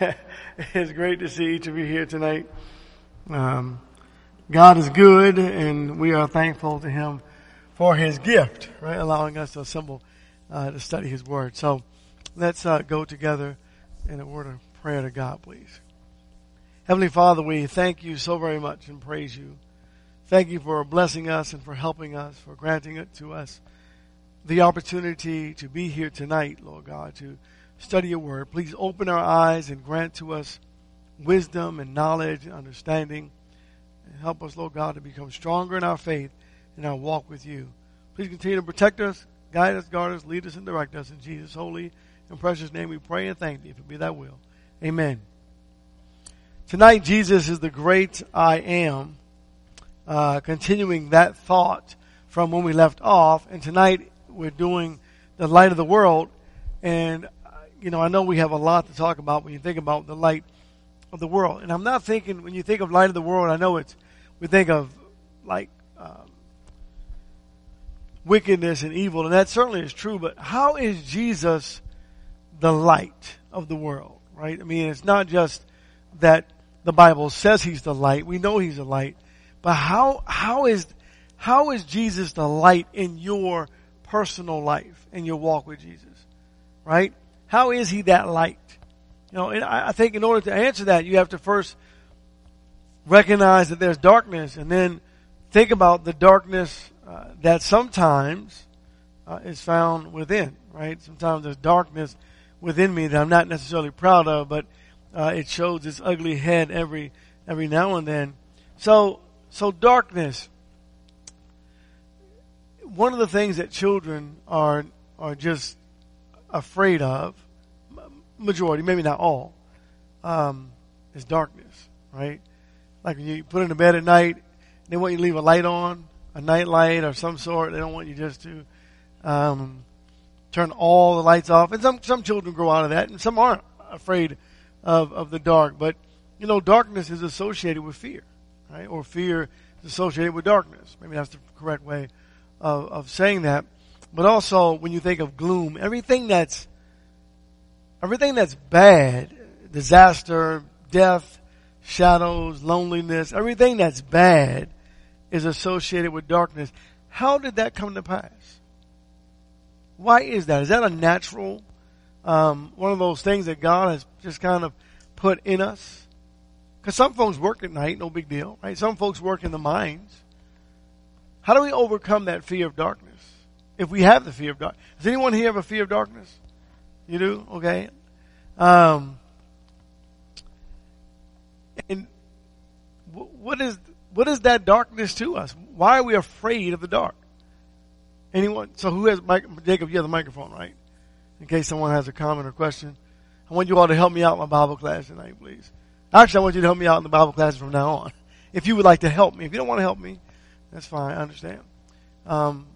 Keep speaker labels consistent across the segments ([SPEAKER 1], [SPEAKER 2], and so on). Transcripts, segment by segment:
[SPEAKER 1] it's great to see each of you here tonight. Um, God is good, and we are thankful to Him for His gift, right? Allowing us to assemble uh, to study His Word. So let's uh, go together in a word of prayer to God, please. Heavenly Father, we thank you so very much and praise you. Thank you for blessing us and for helping us, for granting it to us the opportunity to be here tonight, Lord God, to study your word. Please open our eyes and grant to us wisdom and knowledge and understanding. And help us, Lord God, to become stronger in our faith and our walk with you. Please continue to protect us, guide us, guard us, lead us, and direct us. In Jesus' holy and precious name we pray and thank thee, if it be thy will. Amen. Tonight, Jesus is the great I am. Uh, continuing that thought from when we left off. And tonight, we're doing the light of the world. And you know, I know we have a lot to talk about when you think about the light of the world. And I'm not thinking, when you think of light of the world, I know it's, we think of like, um, wickedness and evil, and that certainly is true, but how is Jesus the light of the world, right? I mean, it's not just that the Bible says he's the light. We know he's the light. But how, how is, how is Jesus the light in your personal life, in your walk with Jesus? Right? How is he that light? You know, and I think in order to answer that, you have to first recognize that there's darkness and then think about the darkness uh, that sometimes uh, is found within, right? Sometimes there's darkness within me that I'm not necessarily proud of, but uh, it shows its ugly head every every now and then. So, so darkness. One of the things that children are are just afraid of, majority, maybe not all, um, is darkness, right? Like when you put in the bed at night, they want you to leave a light on, a night light or some sort. They don't want you just to um, turn all the lights off. And some some children grow out of that, and some aren't afraid of of the dark. But you know, darkness is associated with fear, right? Or fear is associated with darkness. Maybe that's the correct way of, of saying that. But also, when you think of gloom, everything that's, everything that's bad, disaster, death, shadows, loneliness, everything that's bad is associated with darkness. How did that come to pass? Why is that? Is that a natural, um, one of those things that God has just kind of put in us? Because some folks work at night, no big deal, right? Some folks work in the mines. How do we overcome that fear of darkness? If we have the fear of darkness. Does anyone here have a fear of darkness? You do? Okay. Um, and what is what is that darkness to us? Why are we afraid of the dark? Anyone? So who has mic- Jacob? You have the microphone, right? In case someone has a comment or question, I want you all to help me out in my Bible class tonight, please. Actually, I want you to help me out in the Bible class from now on. If you would like to help me, if you don't want to help me, that's fine. I understand. Um,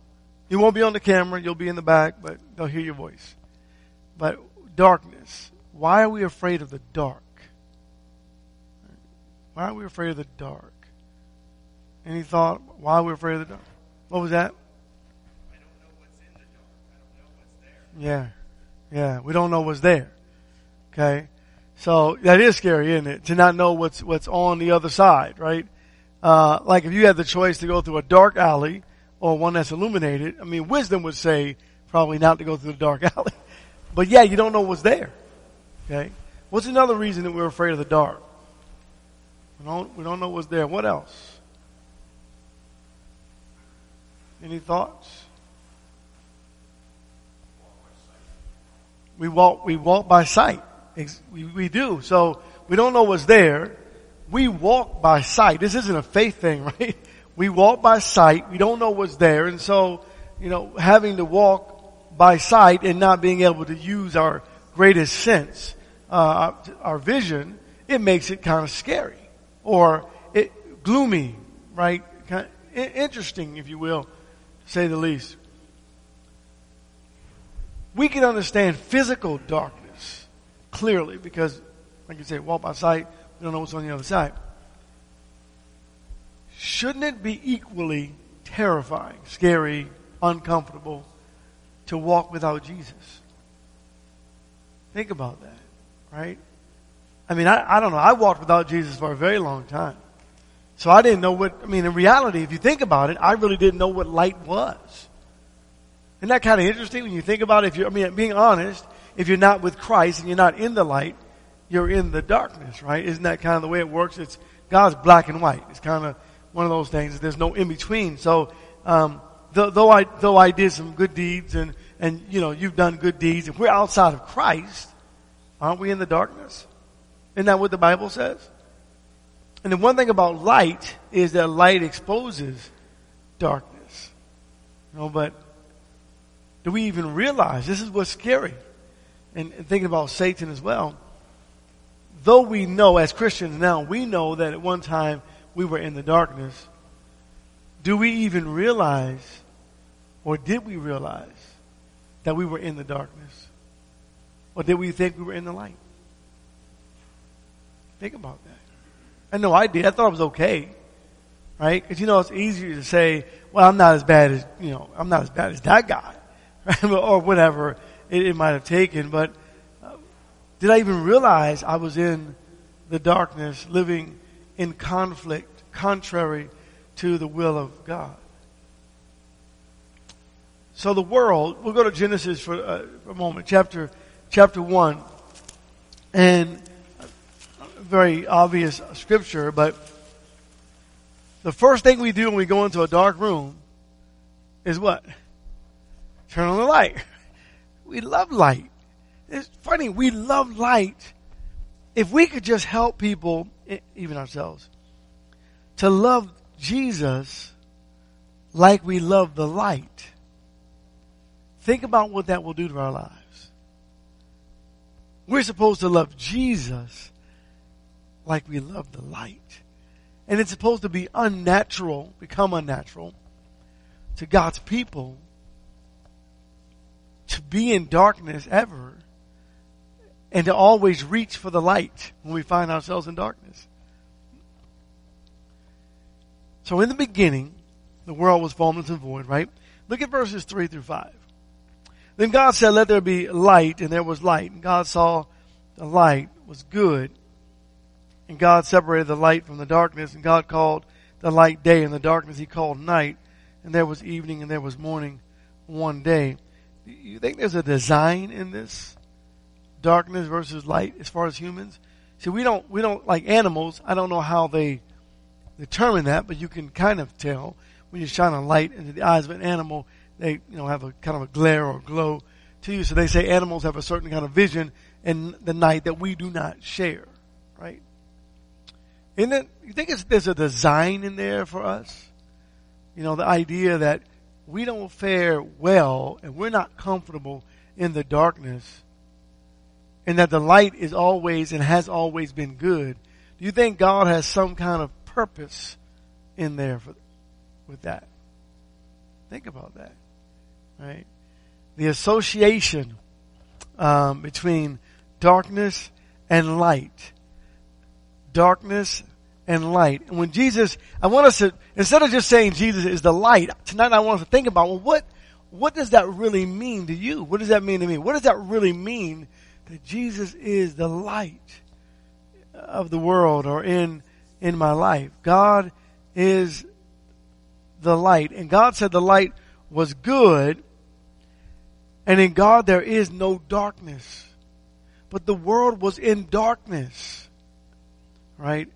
[SPEAKER 1] you won't be on the camera. You'll be in the back, but they'll hear your voice. But darkness. Why are we afraid of the dark? Why are we afraid of the dark? Any thought why are we're afraid of the dark? What was that? I don't know what's in the dark. I don't know what's there. Yeah. Yeah. We don't know what's there. Okay. So that is scary, isn't it? To not know what's, what's on the other side, right? Uh, like if you had the choice to go through a dark alley or one that's illuminated. I mean, wisdom would say probably not to go through the dark alley. But yeah, you don't know what's there. Okay? What's another reason that we're afraid of the dark? We don't, we don't know what's there. What else? Any thoughts? We walk, we walk by sight. We, we do. So we don't know what's there. We walk by sight. This isn't a faith thing, right? We walk by sight. We don't know what's there. And so, you know, having to walk by sight and not being able to use our greatest sense, uh, our vision, it makes it kind of scary or it, gloomy, right? Kind of interesting, if you will, say the least. We can understand physical darkness clearly because, like you say, walk by sight, we don't know what's on the other side shouldn't it be equally terrifying, scary, uncomfortable to walk without Jesus? Think about that. right? I mean, I, I don't know. I walked without Jesus for a very long time. So I didn't know what, I mean, in reality, if you think about it, I really didn't know what light was. Isn't that kind of interesting when you think about it? If you're, I mean, being honest, if you're not with Christ and you're not in the light, you're in the darkness, right? Isn't that kind of the way it works? It's God's black and white. It's kind of one of those things. There's no in between. So, um, though, I though I did some good deeds and and you know you've done good deeds, if we're outside of Christ, aren't we in the darkness? Isn't that what the Bible says? And the one thing about light is that light exposes darkness. You know, but do we even realize this is what's scary? And thinking about Satan as well. Though we know as Christians now, we know that at one time we were in the darkness. Do we even realize, or did we realize, that we were in the darkness? Or did we think we were in the light? Think about that. I know I did. I thought it was okay. Right? Because, you know, it's easier to say, well, I'm not as bad as, you know, I'm not as bad as that guy. Right? or whatever it, it, might have taken. But uh, did I even realize I was in the darkness, living in conflict, contrary to the will of God? So the world, we'll go to Genesis for, uh, for a moment, chapter, chapter 1. And very obvious scripture, but the first thing we do when we go into a dark room is what? Turn on the light. We love light. It's funny, we love light. If we could just help people, even ourselves, to love Jesus like we love the light, think about what that will do to our lives. We're supposed to love Jesus like we love the light. And it's supposed to be unnatural, become unnatural to God's people to be in darkness ever and to always reach for the light when we find ourselves in darkness. So in the beginning, the world was formless and void, right? Look at verses 3 through 5. Then God said, let there be light, and there was light. And God saw the light was good. And God separated the light from the darkness, and God called the light day, and the darkness he called night. And there was evening, and there was morning one day. You think there's a design in this? Darkness versus light as far as humans? See, we don't, we don't, like animals, I don't know how they determine that, but you can kind of tell when you shine a light into the eyes of an animal, they, you know, have a kind of a glare or glow to you. So they say animals have a certain kind of vision in the night that we do not share, right? And then you think there's a design in there for us? You know, the idea that we don't fare well and we're not comfortable in the darkness and that the light is always and has always been good. Do you think God has some kind of purpose in there for, with that? Think about that, right? The association um, between darkness and light darkness and light. And when Jesus, I want us to, instead of just saying Jesus is the light, tonight I want us to think about, well, what, what does that really mean to you? What does that mean to me? What does that really mean that Jesus is the light of the world or in, in my life? God is the light. And God said the light was good and in God there is no darkness. But the world was in darkness right?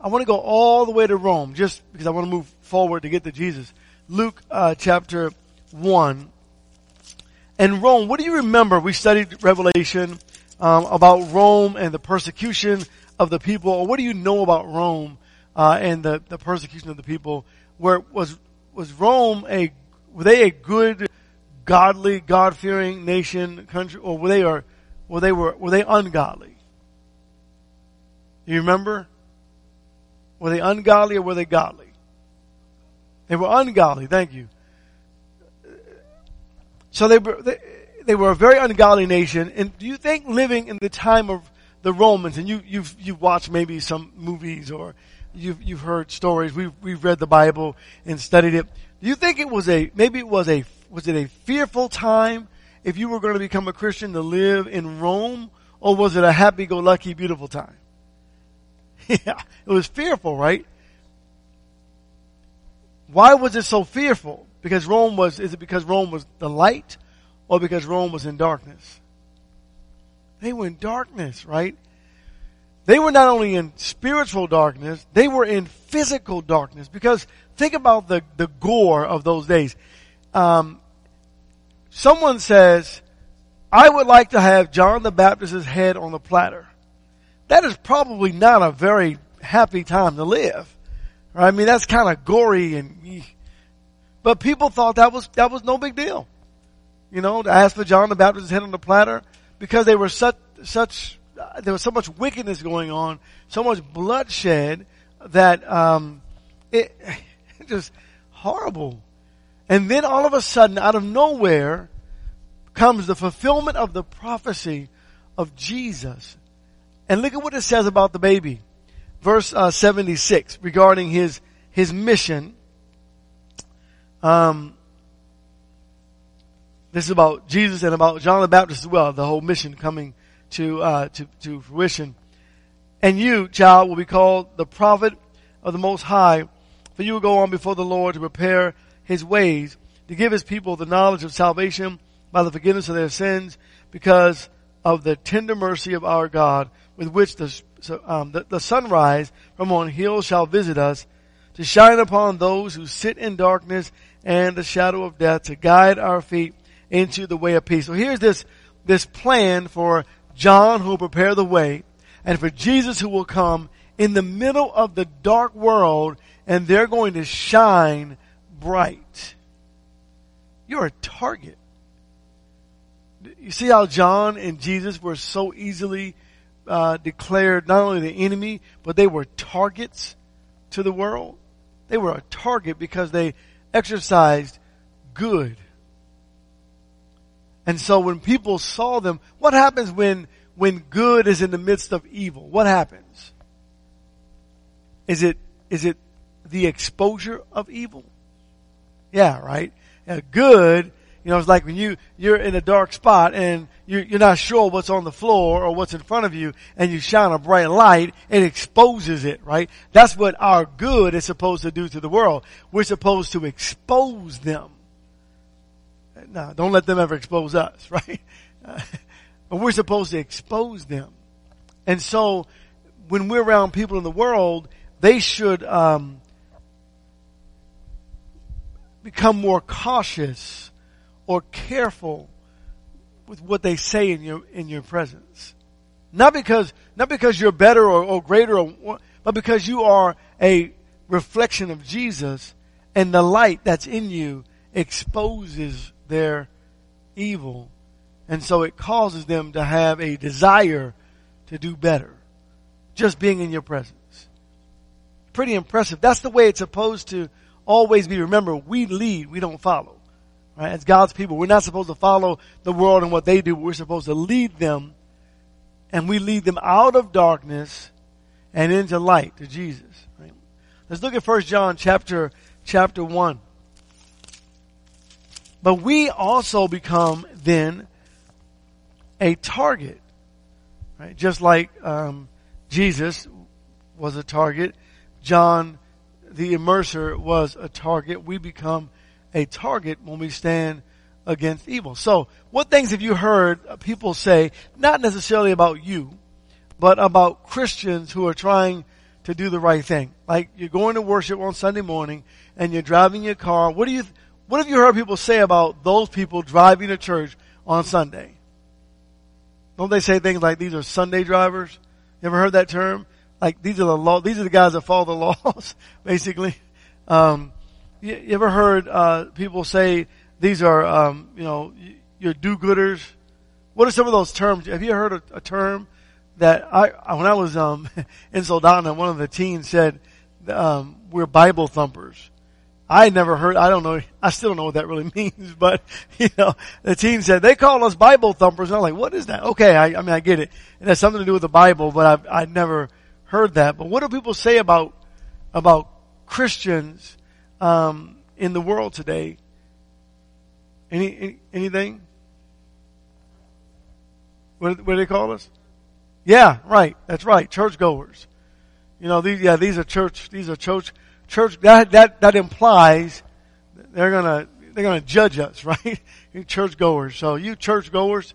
[SPEAKER 1] I want to go all the way to Rome just because I want to move forward to get to Jesus. Luke uh, chapter 1. And Rome, what do you remember? We studied Revelation um, about Rome and the persecution of the people. Or what do you know about Rome uh, and the, the persecution of the people? Where was was Rome a were they a good, godly, God fearing nation country, or were they or were they were were they ungodly? You remember? Were they ungodly or were they godly? They were ungodly. Thank you. So they were, they, they were a very ungodly nation. And do you think living in the time of the Romans, and you, you've, you've watched maybe some movies or you've, you've heard stories, we've, we've read the Bible and studied it. Do you think it was a, maybe it was a, was it a fearful time if you were going to become a Christian to live in Rome? or was it a happy-go-lucky, beautiful time? yeah, it was fearful, right? Why was it so fearful? Because Rome was, is it because Rome was the light or because Rome was in darkness? They were in darkness, right? They were not only in spiritual darkness, they were in physical darkness. Because think about the, the gore of those days. Um, someone says, I would like to have John the Baptist's head on the platter. That is probably not a very happy time to live. Right? I mean, that's kind of gory and, but people thought that was, that was no big deal. You know, to ask for John the Baptist's head on the platter because they were such, such, uh, there was so much wickedness going on, so much bloodshed that, um, it, just horrible. And then all of a sudden, out of nowhere, comes the fulfillment of the prophecy of Jesus. And look at what it says about the baby. Verse uh, 76 regarding his, his mission. Um, this is about Jesus and about John the Baptist as well, the whole mission coming to, uh, to, to fruition. And you, child, will be called the prophet of the Most High, for you will go on before the Lord to prepare his ways, to give his people the knowledge of salvation by the forgiveness of their sins because of the tender mercy of our God with which the, um, the, the sunrise from on hill shall visit us to shine upon those who sit in darkness and the shadow of death to guide our feet into the way of peace. So here's this, this plan for John who will prepare the way and for Jesus who will come in the middle of the dark world and they're going to shine bright. You're a target. You see how John and Jesus were so easily uh, declared not only the enemy, but they were targets to the world. They were a target because they exercised good. And so when people saw them, what happens when, when good is in the midst of evil? What happens? Is it, is it the exposure of evil? Yeah, right? Uh, good you know, it's like when you, you're in a dark spot and you're, not sure what's on the floor or what's in front of you and you shine a bright light, it exposes it, right? That's what our good is supposed to do to the world. We're supposed to expose them. Now, don't let them ever expose us, right? but we're supposed to expose them. And so, when we're around people in the world, they should, um, become more cautious or careful with what they say in your in your presence. Not because not because you're better or, or greater, or, but because you are a reflection of Jesus, and the light that's in you exposes their evil, and so it causes them to have a desire to do better. Just being in your presence, pretty impressive. That's the way it's supposed to always be. Remember, we lead, we don't follow. Right? As God's people, we're not supposed to follow the world and what they do. We're supposed to lead them and we lead them out of darkness and into light to Jesus. Right? Let's look at First John chapter, chapter 1. But we also become then a target. Right? Just like um, Jesus was a target, John the immerser was a target. We become a target when we stand against evil. So, what things have you heard people say, not necessarily about you, but about Christians who are trying to do the right thing? Like you're going to worship on Sunday morning and you're driving your car. What do you, what have you heard people say about those people driving to church on Sunday? Don't they say things like these are Sunday drivers? You ever heard that term? Like these are the law, these are the guys that follow the laws, basically. Um, you, you ever heard uh, people say these are, um, you know, your do-gooders? What are some of those terms? Have you heard a, a term that I, when I was um, in Soldana, one of the teens said, um, "We're Bible thumpers." I never heard. I don't know. I still don't know what that really means. But you know, the team said they call us Bible thumpers. And I'm like, what is that? Okay, I, I mean, I get it. It has something to do with the Bible, but I've I never heard that. But what do people say about about Christians um, in the world today. Any, any anything? What, what do they call us? Yeah, right. That's right. Churchgoers. You know, these, yeah, these are church, these are church, church, that, that, that implies they're gonna, they're gonna judge us, right? churchgoers. So you churchgoers,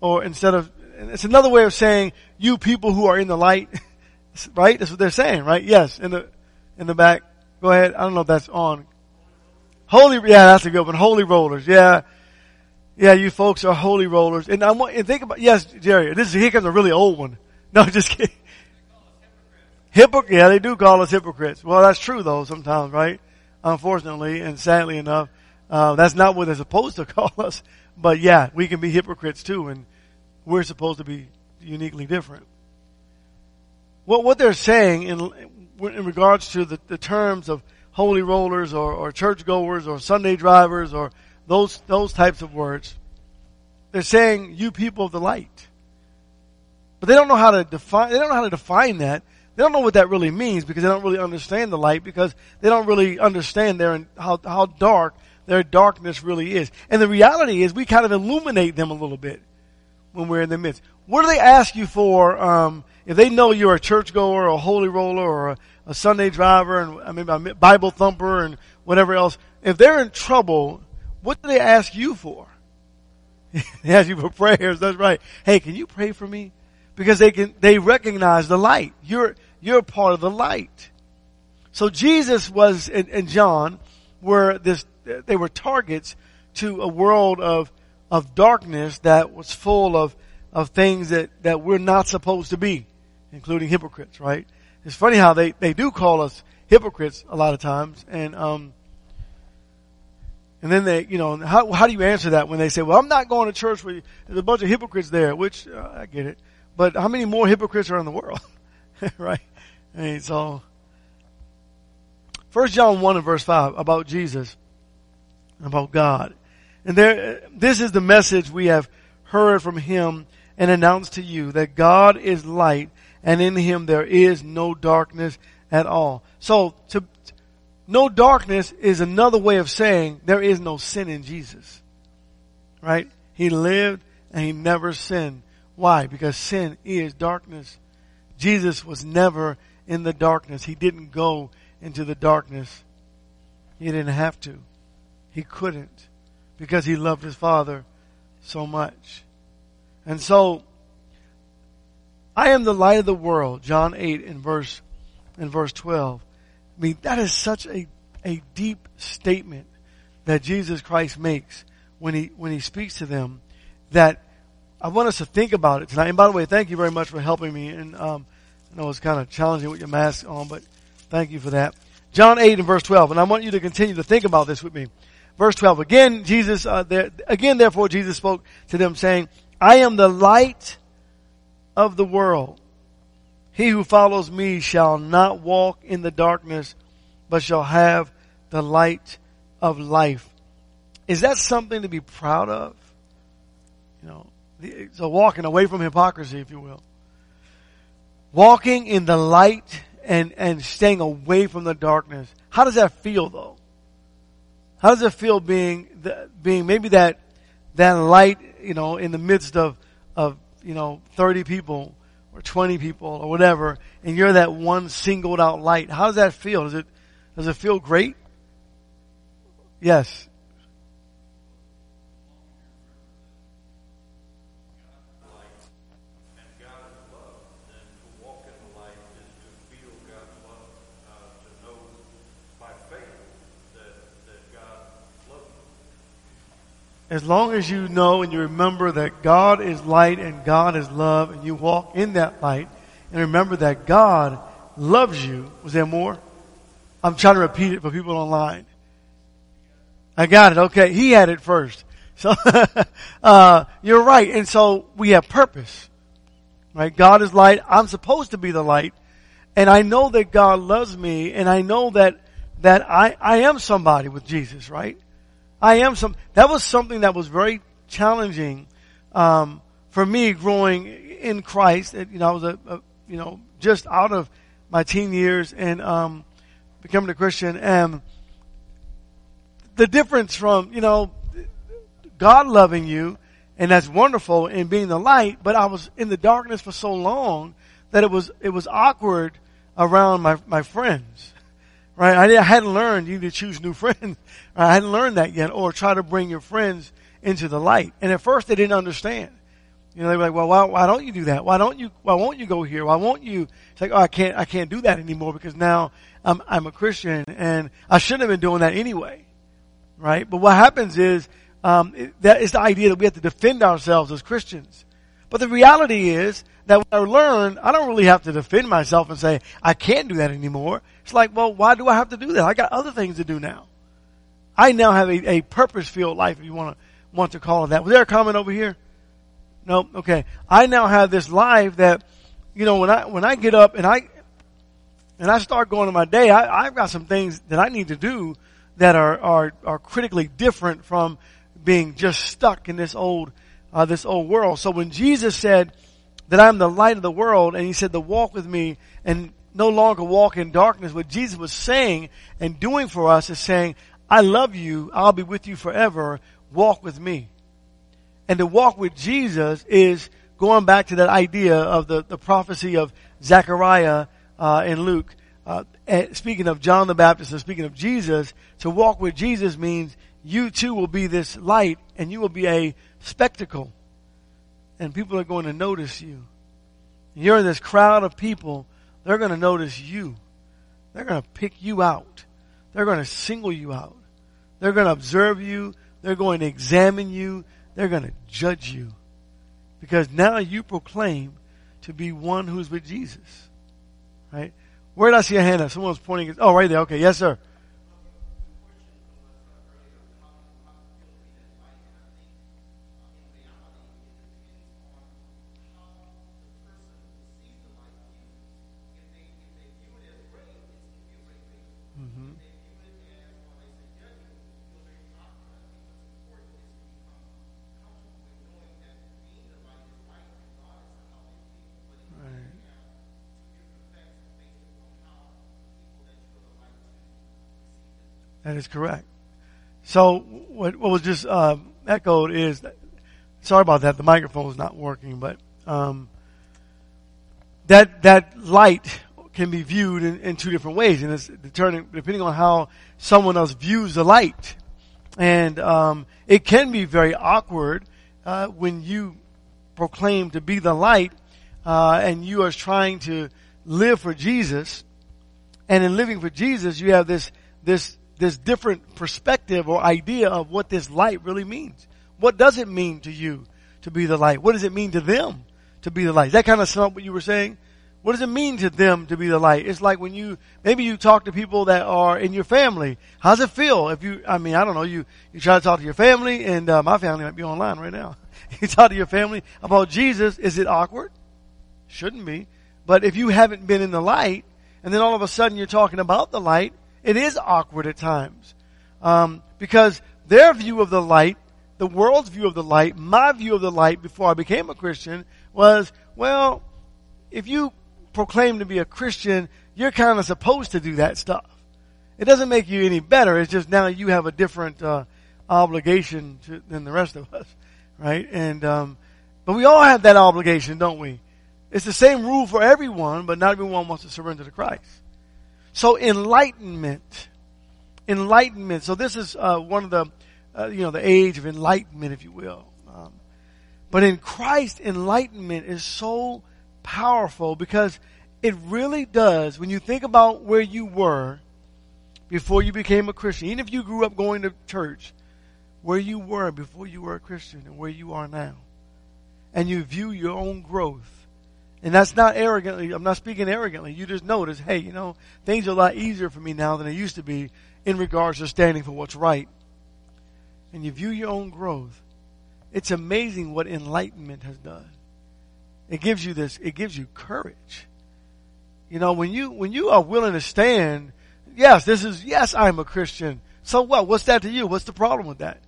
[SPEAKER 1] or instead of, it's another way of saying you people who are in the light, right? That's what they're saying, right? Yes, in the, in the back. Go ahead. I don't know if that's on. Holy, yeah, that's a good one. Holy rollers. Yeah. Yeah, you folks are holy rollers. And I want, and think about, yes, Jerry, this is, here comes a really old one. No, just kidding. Hypocrites. Yeah, they do call us hypocrites. Well, that's true though sometimes, right? Unfortunately and sadly enough, uh, that's not what they're supposed to call us. But yeah, we can be hypocrites too, and we're supposed to be uniquely different. What what they're saying in in regards to the, the terms of holy rollers or, or churchgoers or Sunday drivers or those those types of words, they're saying you people of the light. But they don't know how to define. They don't know how to define that. They don't know what that really means because they don't really understand the light because they don't really understand their how how dark their darkness really is. And the reality is, we kind of illuminate them a little bit when we're in the midst. What do they ask you for? Um, if they know you're a churchgoer or a holy roller or a, a Sunday driver and I mean a Bible thumper and whatever else, if they're in trouble, what do they ask you for? they ask you for prayers. That's right. Hey, can you pray for me? Because they can, they recognize the light. You're, you're part of the light. So Jesus was, and John were this, they were targets to a world of, of darkness that was full of, of things that, that we're not supposed to be, including hypocrites, right? It's funny how they, they do call us hypocrites a lot of times, and, um, and then they, you know, how, how do you answer that when they say, well, I'm not going to church with, there's a bunch of hypocrites there, which, uh, I get it. But how many more hypocrites are in the world? right? I mean, so, First John 1 and verse 5 about Jesus, about God. And there, this is the message we have heard from him and announced to you that God is light and in him there is no darkness at all. So to, no darkness is another way of saying there is no sin in Jesus. Right? He lived and he never sinned. Why? Because sin is darkness. Jesus was never in the darkness. He didn't go into the darkness. He didn't have to. He couldn't because he loved his father so much. And so, I am the light of the world, John 8 in verse, in verse 12. I mean, that is such a, a deep statement that Jesus Christ makes when he, when he speaks to them that I want us to think about it tonight. And by the way, thank you very much for helping me. And, um, I know it's kind of challenging with your mask on, but thank you for that. John 8 and verse 12. And I want you to continue to think about this with me. Verse 12. Again, Jesus, uh, there, again, therefore, Jesus spoke to them saying, I am the light of the world. He who follows me shall not walk in the darkness, but shall have the light of life. Is that something to be proud of? You know, so walking away from hypocrisy, if you will. Walking in the light and, and staying away from the darkness. How does that feel though? How does it feel being, being maybe that, that light, you know, in the midst of, of, you know, 30 people or 20 people or whatever, and you're that one singled out light. How does that feel? Does it, does it feel great? Yes. As long as you know and you remember that God is light and God is love and you walk in that light and remember that God loves you. Was there more? I'm trying to repeat it for people online. I got it. Okay. He had it first. So, uh, you're right. And so we have purpose. Right? God is light. I'm supposed to be the light. And I know that God loves me and I know that, that I, I am somebody with Jesus, right? I am some, that was something that was very challenging, um, for me growing in Christ. You know, I was a, a, you know, just out of my teen years and, um, becoming a Christian and the difference from, you know, God loving you And that's wonderful in being the light, but I was in the darkness for so long that it was, it was awkward around my, my friends. Right? I, hadn't learned you need to choose new friends. I hadn't learned that yet or try to bring your friends into the light. And at first they didn't understand. You know, they were like, well, why, why don't you do that? Why don't you, why won't you go here? Why won't you? It's like, oh, I can't, I can't do that anymore because now I'm, I'm a Christian and I shouldn't have been doing that anyway. Right? But what happens is, um, it, that is the idea that we have to defend ourselves as Christians. But the reality is that when I learn, I don't really have to defend myself and say, I can't do that anymore. It's like, well, why do I have to do that? I got other things to do now. I now have a, a purpose-filled life, if you want to, want to call it that. Was there a comment over here? No? Okay. I now have this life that, you know, when I, when I get up and I, and I start going to my day, I, I've got some things that I need to do that are, are, are critically different from being just stuck in this old, uh, this old world. So when Jesus said that I'm the light of the world and he said to walk with me and no longer walk in darkness, what Jesus was saying and doing for us is saying, I love you. I'll be with you forever. Walk with me. And to walk with Jesus is going back to that idea of the, the prophecy of Zechariah uh, in Luke. Uh, speaking of John the Baptist and speaking of Jesus, to walk with Jesus means you too will be this light and you will be a spectacle. And people are going to notice you. You're in this crowd of people, they're going to notice you. They're going to pick you out. They're going to single you out. They're going to observe you. They're going to examine you. They're going to judge you. Because now you proclaim to be one who's with Jesus. Right? Where did I see a hand up? Someone's pointing. Oh, right there. Okay. Yes, sir. That is correct. So what, what was just uh, echoed is, that, sorry about that. The microphone was not working, but um, that that light can be viewed in, in two different ways, and it's determining depending on how someone else views the light. And um, it can be very awkward uh, when you proclaim to be the light, uh, and you are trying to live for Jesus. And in living for Jesus, you have this this this different perspective or idea of what this light really means. What does it mean to you to be the light? What does it mean to them to be the light? Is that kind of sum what you were saying? What does it mean to them to be the light? It's like when you, maybe you talk to people that are in your family. How's it feel if you, I mean, I don't know, you, you try to talk to your family and uh, my family might be online right now. you talk to your family about Jesus. Is it awkward? Shouldn't be. But if you haven't been in the light and then all of a sudden you're talking about the light, it is awkward at times. Um, because their view of the light, the world's view of the light, my view of the light before I became a Christian was, well, if you proclaim to be a Christian, you're kind of supposed to do that stuff. It doesn't make you any better. It's just now you have a different uh, obligation to, than the rest of us, right? And um, but we all have that obligation, don't we? It's the same rule for everyone, but not everyone wants to surrender to Christ. So enlightenment, enlightenment. So this is uh, one of the, uh, you know, the age of enlightenment, if you will. Um, but in Christ, enlightenment is so powerful because it really does. When you think about where you were before you became a Christian, even if you grew up going to church, where you were before you were a Christian and where you are now, and you view your own growth and that's not arrogantly, I'm not speaking arrogantly. You just notice, hey, you know, things are a lot easier for me now than they used to be in regards to standing for what's right. And you view your own growth. It's amazing what enlightenment has done. It gives you this, it gives you courage. You know, when you, when you are willing to stand, yes, this is, yes, I'm a Christian. So what? What's that to you? What's the problem with that?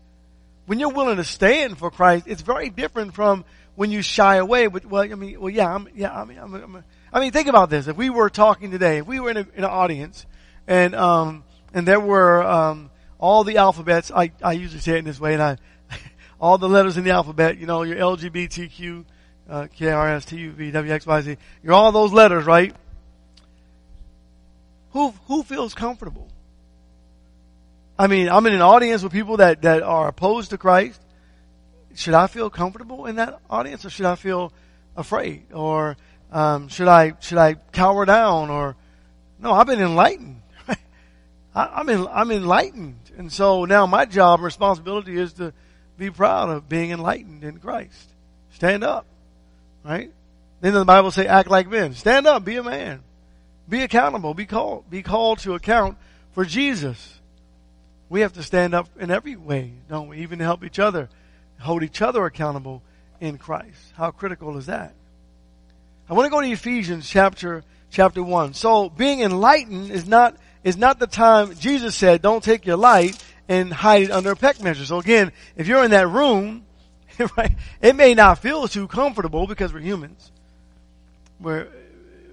[SPEAKER 1] When you're willing to stand for Christ, it's very different from when you shy away with, well, I mean, well, yeah, I'm, yeah, I mean, I'm, I'm, I mean, think about this. If we were talking today, if we were in, a, in an audience and, um, and there were, um, all the alphabets, I, I usually say it in this way and I, all the letters in the alphabet, you know, your LGBTQ, uh. You're all those letters, right? Who, who feels comfortable? I mean, I'm in an audience with people that, that are opposed to Christ. Should I feel comfortable in that audience or should I feel afraid? Or, um, should I, should I cower down or, no, I've been enlightened. I, am I'm enlightened. And so now my job and responsibility is to be proud of being enlightened in Christ. Stand up. Right? Then the Bible say act like men. Stand up, be a man. Be accountable, be called, be called to account for Jesus. We have to stand up in every way, don't we? Even to help each other, hold each other accountable in Christ. How critical is that? I want to go to Ephesians chapter chapter 1. So being enlightened is not is not the time Jesus said, don't take your light and hide it under a peck measure. So again, if you're in that room, right, it may not feel too comfortable because we're humans. We're,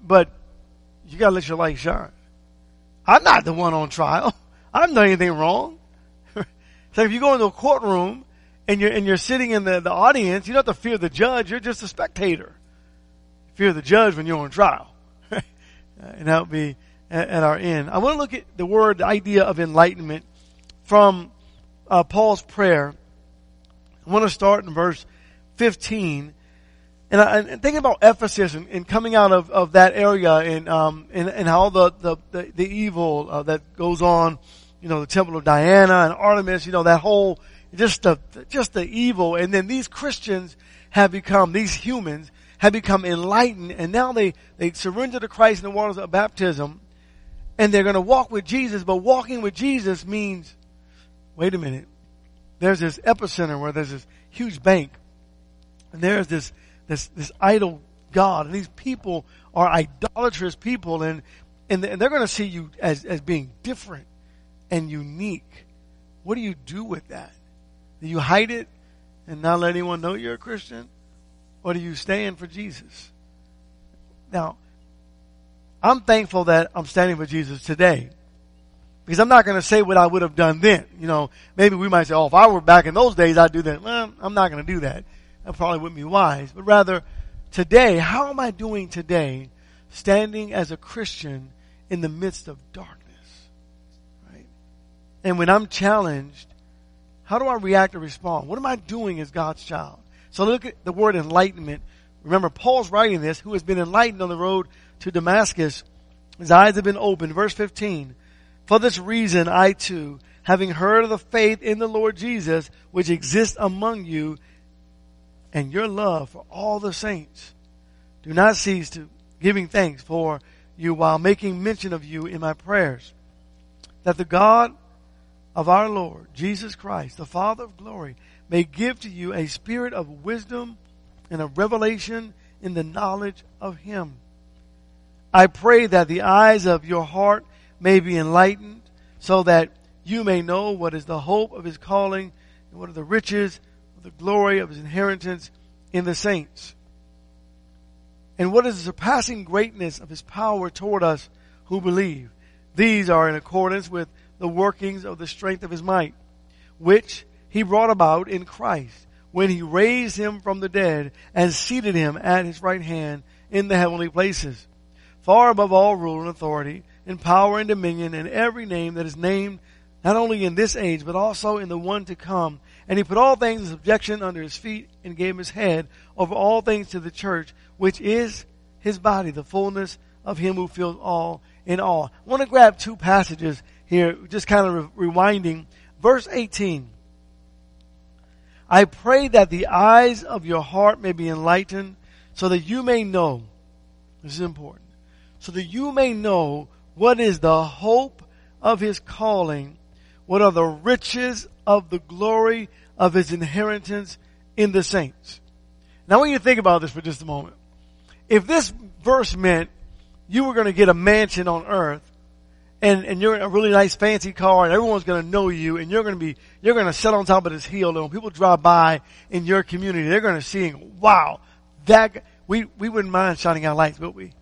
[SPEAKER 1] but you gotta let your light shine. I'm not the one on trial. I haven't done anything wrong. so if you go into a courtroom and you're, and you're sitting in the, the audience, you don't have to fear the judge. You're just a spectator. Fear the judge when you're on trial. and that would be at, at, our end. I want to look at the word, the idea of enlightenment from uh, Paul's prayer. I want to start in verse 15. And, I, and thinking about Ephesus and, and, coming out of, of that area and, um, and, and how the, the, the, the evil uh, that goes on, you know, the temple of Diana and Artemis, you know, that whole, just the, just the evil. And then these Christians have become, these humans have become enlightened. And now they, they surrender to Christ in the waters of baptism. And they're going to walk with Jesus, but walking with Jesus means, wait a minute, there's this epicenter where there's this huge bank. And there's this, this, this idol God. And these people are idolatrous people. And, and they're going to see you as, as being different and unique. What do you do with that? Do you hide it and not let anyone know you're a Christian? Or do you stand for Jesus? Now, I'm thankful that I'm standing for Jesus today. Because I'm not going to say what I would have done then. You know, maybe we might say, oh, if I were back in those days, I'd do that. Well, I'm not going to do that. That probably wouldn't be wise. But rather, today, how am I doing today standing as a Christian in the midst of darkness? Right? And when I'm challenged, how do I react or respond? What am I doing as God's child? So look at the word enlightenment. Remember, Paul's writing this, who has been enlightened on the road to Damascus, his eyes have been opened. Verse 15. For this reason, I too, having heard of the faith in the Lord Jesus, which exists among you, and your love for all the saints, do not cease to giving thanks for you while making mention of you in my prayers, that the God of our Lord Jesus Christ, the Father of glory, may give to you a spirit of wisdom and of revelation in the knowledge of Him I pray that the eyes of your heart may be enlightened so that you may know what is the hope of his calling and what are the riches of the glory of his inheritance in the saints. And what is the surpassing greatness of his power toward us who believe. These are in accordance with the workings of the strength of his might, which he brought about in Christ when he raised him from the dead and seated him at his right hand in the heavenly places far above all rule and authority, and power and dominion, and every name that is named, not only in this age, but also in the one to come. And he put all things in subjection under his feet, and gave his head over all things to the church, which is his body, the fullness of him who fills all in all. I want to grab two passages here, just kind of re- rewinding. Verse 18. I pray that the eyes of your heart may be enlightened so that you may know. This is important so that you may know what is the hope of his calling, what are the riches of the glory of his inheritance in the saints. Now I want you to think about this for just a moment. If this verse meant you were going to get a mansion on earth, and, and you're in a really nice fancy car and everyone's going to know you and you're going to be, you're going to sit on top of this hill and when people drive by in your community, they're going to see, and wow, that, we, we wouldn't mind shining our lights, would we?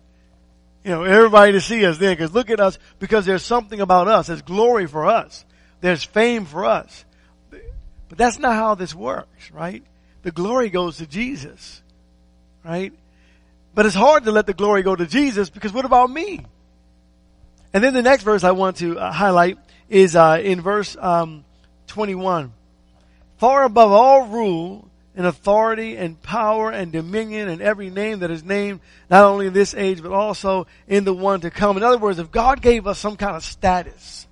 [SPEAKER 1] you know, everybody to see us then. Because look at us, because there's something about us. There's glory for us. There's fame for us. But that's not how this works, right? The glory goes to Jesus, right? But it's hard to let the glory go to Jesus because what about me? And then the next verse I want to uh, highlight is uh, in verse um, 21. Far above all rule and authority and power and dominion and every name that is named, not only in this age, but also in the one to come. In other words, if God gave us some kind of status,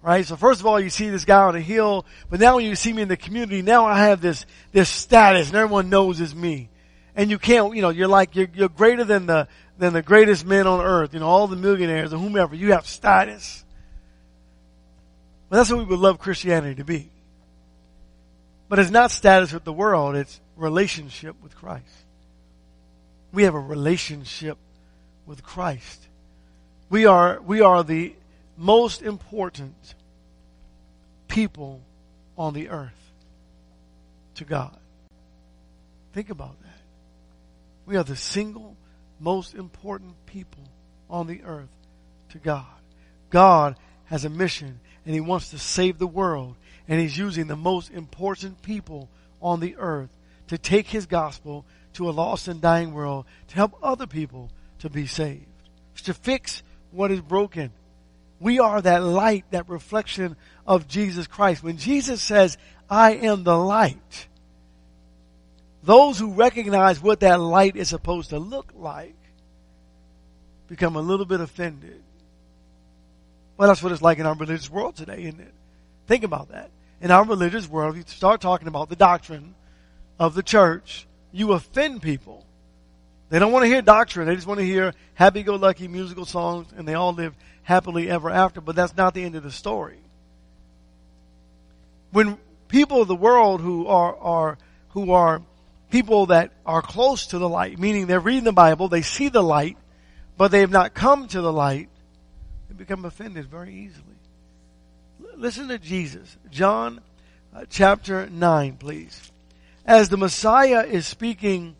[SPEAKER 1] right? So first of all, you see this guy on a hill, but now when you see me in the community, now I have this, this status and everyone knows it's me. And you can't, you know, you're like, you're, you're greater than the, than the greatest men on earth, you know, all the millionaires or whomever. You have status. But that's what we would love Christianity to be. But it's not status with the world, it's relationship with Christ. We have a relationship with Christ. We are, we are the most important people on the earth to God. Think about that. We are the single most important people on the earth to God. God has a mission and He wants to save the world and He's using the most important people on the earth to take His gospel to a lost and dying world to help other people to be saved, to fix what is broken. We are that light, that reflection of Jesus Christ. When Jesus says, I am the light, those who recognize what that light is supposed to look like become a little bit offended. Well, that's what it's like in our religious world today, isn't it? Think about that. In our religious world, you start talking about the doctrine of the church, you offend people. They don't want to hear doctrine. They just want to hear happy-go-lucky musical songs and they all live happily ever after. But that's not the end of the story. When people of the world who are, are, who are people that are close to the light, meaning they're reading the Bible, they see the light, but they have not come to the light, they become offended very easily. L- listen to Jesus. John uh, chapter 9, please. As the Messiah is speaking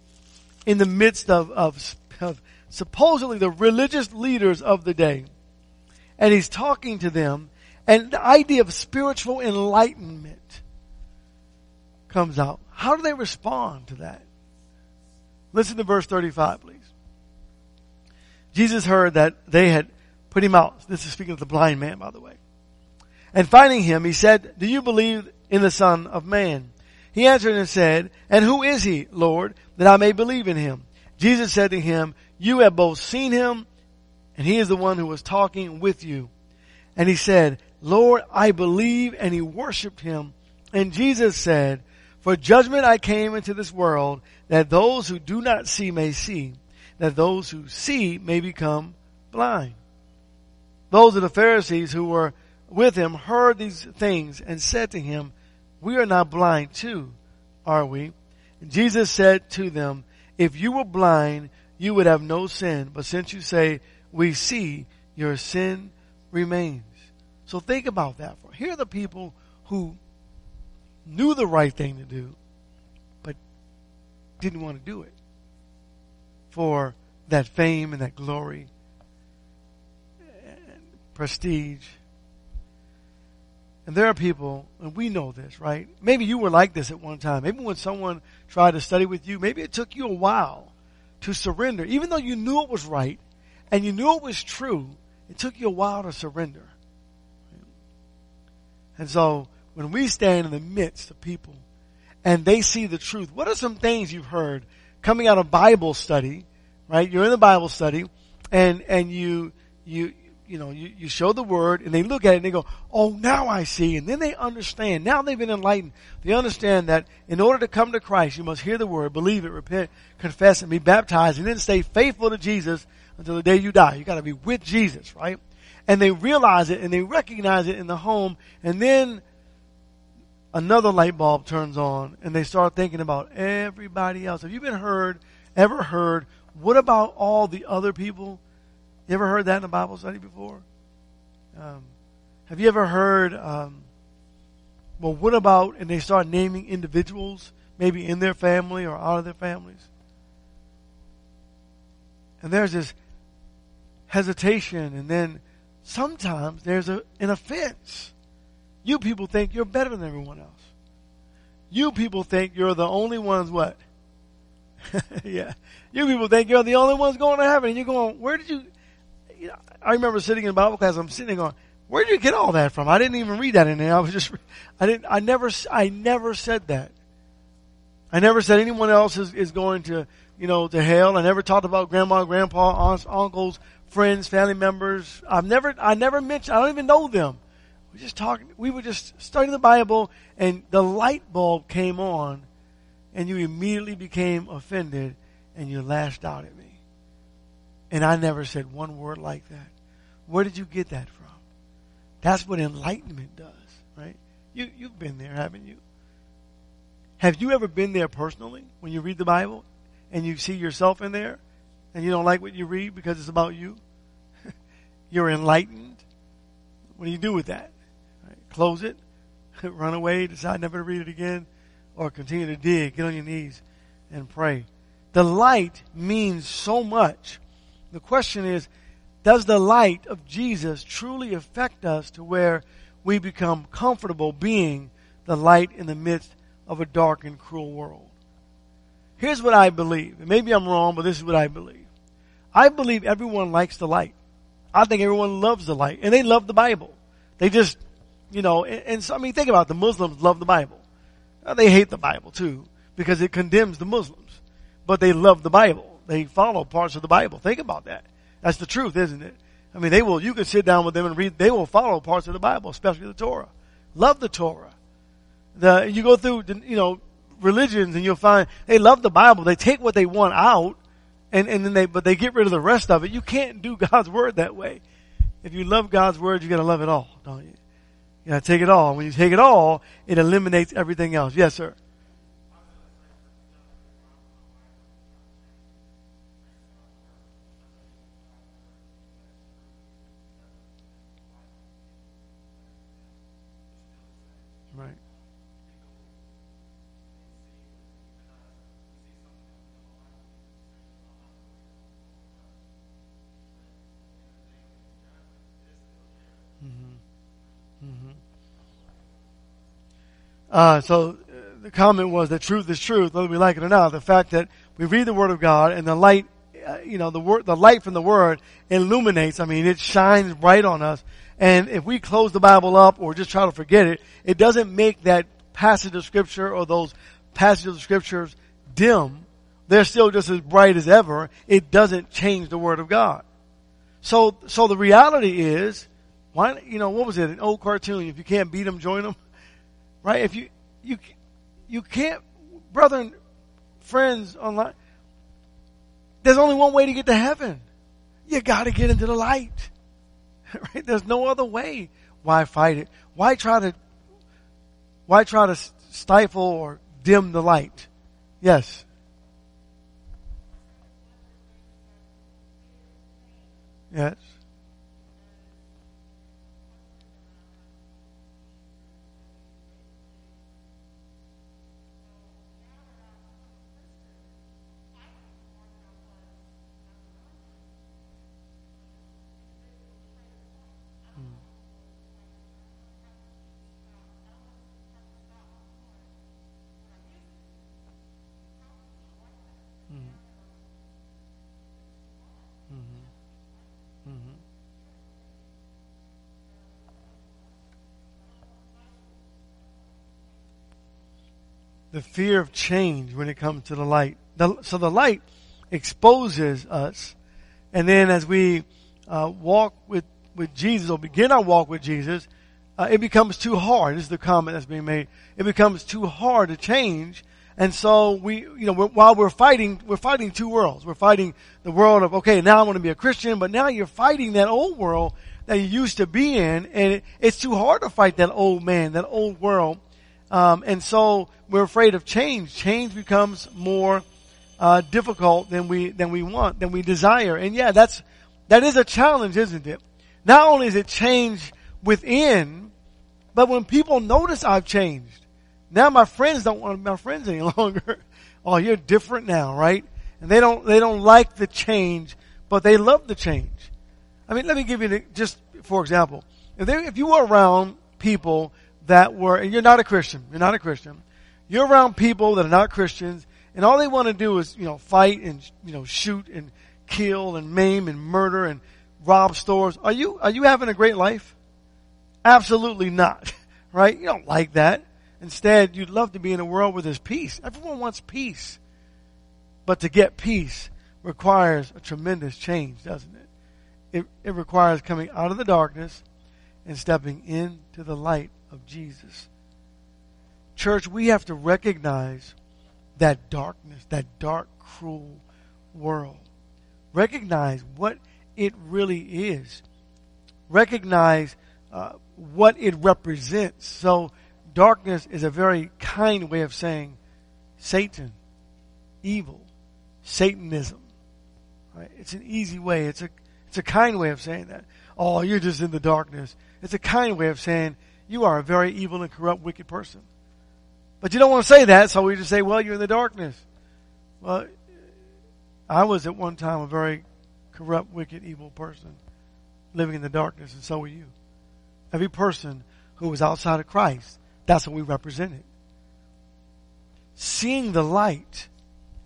[SPEAKER 1] in the midst of, of, of supposedly the religious leaders of the day, and he's talking to them, and the idea of spiritual enlightenment comes out. How do they respond to that? Listen to verse 35, please. Jesus heard that they had put him out. This is speaking of the blind man, by the way. And finding him, he said, Do you believe in the Son of Man? He answered and said, And who is he, Lord, that I may believe in him? Jesus said to him, You have both seen him, and he is the one who was talking with you. And he said, Lord, I believe, and he worshiped him. And Jesus said, for judgment I came into this world that those who do not see may see, that those who see may become blind. Those of the Pharisees who were with him heard these things and said to him, We are not blind too, are we? And Jesus said to them, If you were blind, you would have no sin, but since you say, We see, your sin remains. So think about that. For here are the people who knew the right thing to do, but didn't want to do it for that fame and that glory and prestige. And there are people, and we know this, right? Maybe you were like this at one time. Maybe when someone tried to study with you, maybe it took you a while to surrender. Even though you knew it was right and you knew it was true, it took you a while to surrender. And so when we stand in the midst of people and they see the truth, what are some things you've heard coming out of Bible study, right? You're in the Bible study and, and you, you, you know, you, you show the word and they look at it and they go, oh, now I see. And then they understand. Now they've been enlightened. They understand that in order to come to Christ, you must hear the word, believe it, repent, confess, and be baptized, and then stay faithful to Jesus until the day you die. You gotta be with Jesus, right? And they realize it and they recognize it in the home, and then another light bulb turns on and they start thinking about everybody else. Have you been heard, ever heard, what about all the other people? You ever heard that in a Bible study before? Um, have you ever heard, um, well, what about, and they start naming individuals, maybe in their family or out of their families? And there's this hesitation, and then sometimes there's a, an offense. You people think you're better than everyone else. you people think you're the only ones what? yeah. You people think you're the only ones going to heaven and you're going, where did you, you know, I remember sitting in Bible class, I'm sitting going, where did you get all that from? I didn't even read that in there. I was just, I didn't, I never, I never said that. I never said anyone else is, is going to, you know, to hell. I never talked about grandma, grandpa, aunts, uncles, friends, family members. I've never, I never mentioned, I don't even know them. We just talking, we were just studying the Bible and the light bulb came on and you immediately became offended and you lashed out at me. And I never said one word like that. Where did you get that from? That's what enlightenment does, right? You, you've been there, haven't you? Have you ever been there personally when you read the Bible and you see yourself in there and you don't like what you read because it's about you? You're enlightened. What do you do with that? Close it, run away, decide never to read it again, or continue to dig, get on your knees and pray. The light means so much. The question is, does the light of Jesus truly affect us to where we become comfortable being the light in the midst of a dark and cruel world? Here's what I believe. And maybe I'm wrong, but this is what I believe. I believe everyone likes the light. I think everyone loves the light. And they love the Bible. They just, you know, and, and so, I mean, think about it. The Muslims love the Bible. Now, they hate the Bible too, because it condemns the Muslims. But they love the Bible. They follow parts of the Bible. Think about that. That's the truth, isn't it? I mean, they will, you can sit down with them and read, they will follow parts of the Bible, especially the Torah. Love the Torah. The, you go through, you know, religions and you'll find they love the Bible. They take what they want out and, and then they, but they get rid of the rest of it. You can't do God's word that way. If you love God's word, you're going to love it all, don't you? You gotta take it all. When you take it all, it eliminates everything else. Yes, sir. Uh, so uh, the comment was that truth is truth, whether we like it or not. The fact that we read the Word of God and the light, uh, you know, the word, the light from the Word illuminates. I mean, it shines bright on us. And if we close the Bible up or just try to forget it, it doesn't make that passage of Scripture or those passages of Scriptures dim. They're still just as bright as ever. It doesn't change the Word of God. So, so the reality is, why, you know, what was it? An old cartoon. If you can't beat them, join them. Right? If you, you, you can't, brethren, friends online, there's only one way to get to heaven. You gotta get into the light. Right? There's no other way. Why fight it? Why try to, why try to stifle or dim the light? Yes. Yes. The fear of change when it comes to the light. The, so the light exposes us, and then as we uh, walk with with Jesus or begin our walk with Jesus, uh, it becomes too hard. This is the comment that's being made. It becomes too hard to change, and so we, you know, we're, while we're fighting, we're fighting two worlds. We're fighting the world of okay, now I want to be a Christian, but now you're fighting that old world that you used to be in, and it, it's too hard to fight that old man, that old world. Um, and so we're afraid of change. Change becomes more uh, difficult than we than we want, than we desire. And yeah, that's that is a challenge, isn't it? Not only is it change within, but when people notice I've changed, now my friends don't want to be my friends any longer. oh, you're different now, right? And they don't they don't like the change, but they love the change. I mean, let me give you just for example, if, they, if you were around people that were, and you're not a Christian, you're not a Christian, You're around people that are not Christians, and all they want to do is, you know, fight and, you know, shoot and kill and maim and murder and rob stores. Are you, are you having a great life? Absolutely not. Right? You don't like that. Instead, you'd love to be in a world where there's peace. Everyone wants peace. But to get peace requires a tremendous change, doesn't it? It, it requires coming out of the darkness and stepping into the light of Jesus. Church, we have to recognize that darkness, that dark, cruel world. Recognize what it really is. Recognize uh, what it represents. So, darkness is a very kind way of saying Satan, evil, Satanism. Right? It's an easy way. It's a it's a kind way of saying that. Oh, you're just in the darkness. It's a kind way of saying you are a very evil and corrupt, wicked person. But you don't want to say that, so we just say, well, you're in the darkness. Well, I was at one time a very corrupt, wicked, evil person living in the darkness, and so were you. Every person who was outside of Christ, that's what we represented. Seeing the light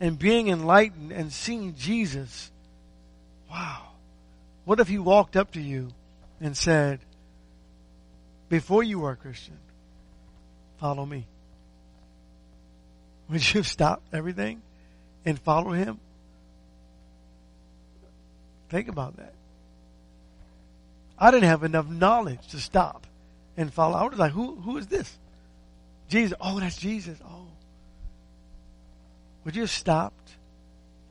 [SPEAKER 1] and being enlightened and seeing Jesus, wow. What if he walked up to you and said, before you were a Christian, follow me? Would you stop everything and follow him? Think about that. I didn't have enough knowledge to stop and follow. I was like, who, who is this? Jesus. Oh, that's Jesus. Oh. Would you have stopped?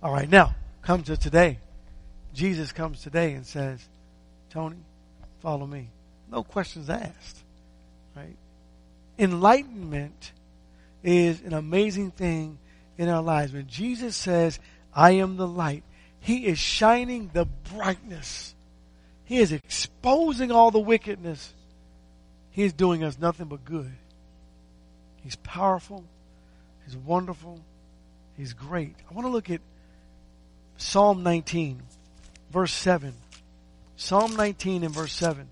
[SPEAKER 1] All right, now, come to today. Jesus comes today and says, Tony, follow me. No questions asked. Right? Enlightenment is an amazing thing in our lives. When Jesus says, I am the light, He is shining the brightness he is exposing all the wickedness. He is doing us nothing but good. He's powerful. He's wonderful. He's great. I want to look at Psalm 19, verse 7. Psalm 19 and verse 7.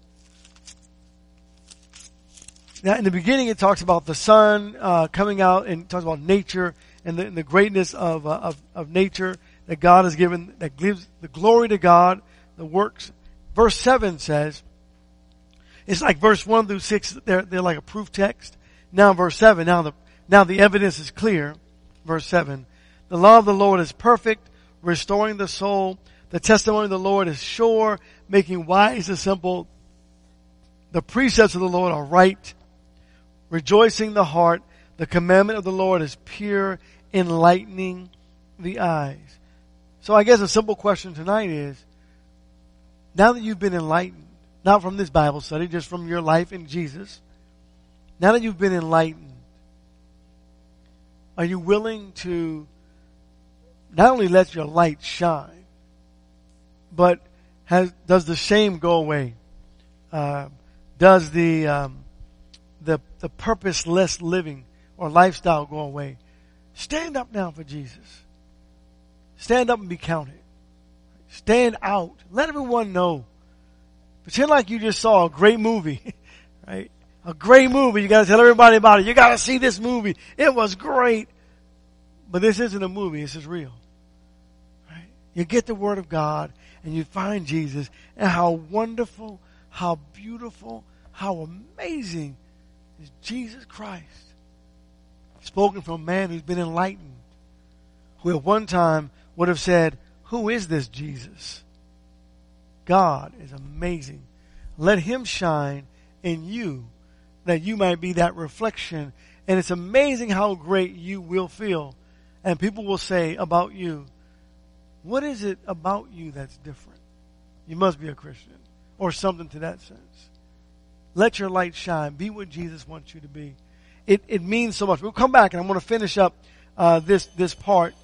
[SPEAKER 1] Now, in the beginning, it talks about the sun uh, coming out and talks about nature and the, and the greatness of, uh, of, of nature that God has given, that gives the glory to God, the works verse 7 says, it's like verse 1 through 6, they're, they're like a proof text. Now verse 7, now the, now the evidence is clear. Verse 7, the law of the Lord is perfect, restoring the soul. The testimony of the Lord is sure, making wise the simple. The precepts of the Lord are right, rejoicing the heart. The commandment of the Lord is pure, enlightening the eyes. So I guess a simple question tonight is, now that you've been enlightened, not from this Bible study, just from your life in Jesus, now that you've been enlightened, are you willing to not only let your light shine, but has, does the shame go away? Uh, does the, um, the, the purposeless living or lifestyle go away? Stand up now for Jesus. Stand up and be counted. Stand out. Let everyone know. Pretend like you just saw a great movie, right? A great movie. You gotta tell everybody about it. You gotta see this movie. It was great. But this isn't a movie. This is real. Right? You get the Word of God and you find Jesus and how wonderful, how beautiful, how amazing is Jesus Christ. Spoken from a man who's been enlightened, who at one time would have said, who is this Jesus? God is amazing. Let him shine in you that you might be that reflection. And it's amazing how great you will feel. And people will say about you, what is it about you that's different? You must be a Christian or something to that sense. Let your light shine. Be what Jesus wants you to be. It, it means so much. We'll come back and I'm going to finish up uh, this, this part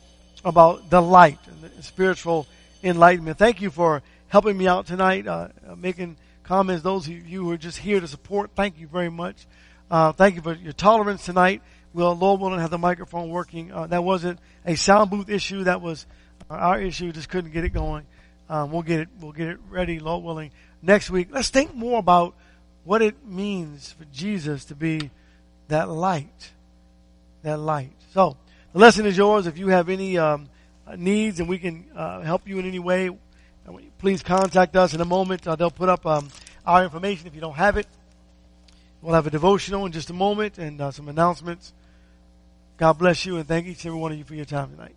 [SPEAKER 1] about the light and the spiritual enlightenment. Thank you for helping me out tonight, uh, uh, making comments. Those of you who are just here to support, thank you very much. Uh, thank you for your tolerance tonight. We'll, Lord willing, have the microphone working. Uh, that wasn't a sound booth issue. That was uh, our issue. Just couldn't get it going. Um, we'll get it. We'll get it ready, Lord willing, next week. Let's think more about what it means for Jesus to be that light that light. So the lesson is yours. If you have any um, needs and we can uh, help you in any way, please contact us in a moment. Uh, they'll put up um, our information if you don't have it. We'll have a devotional in just a moment and uh, some announcements. God bless you and thank each and every one of you for your time tonight.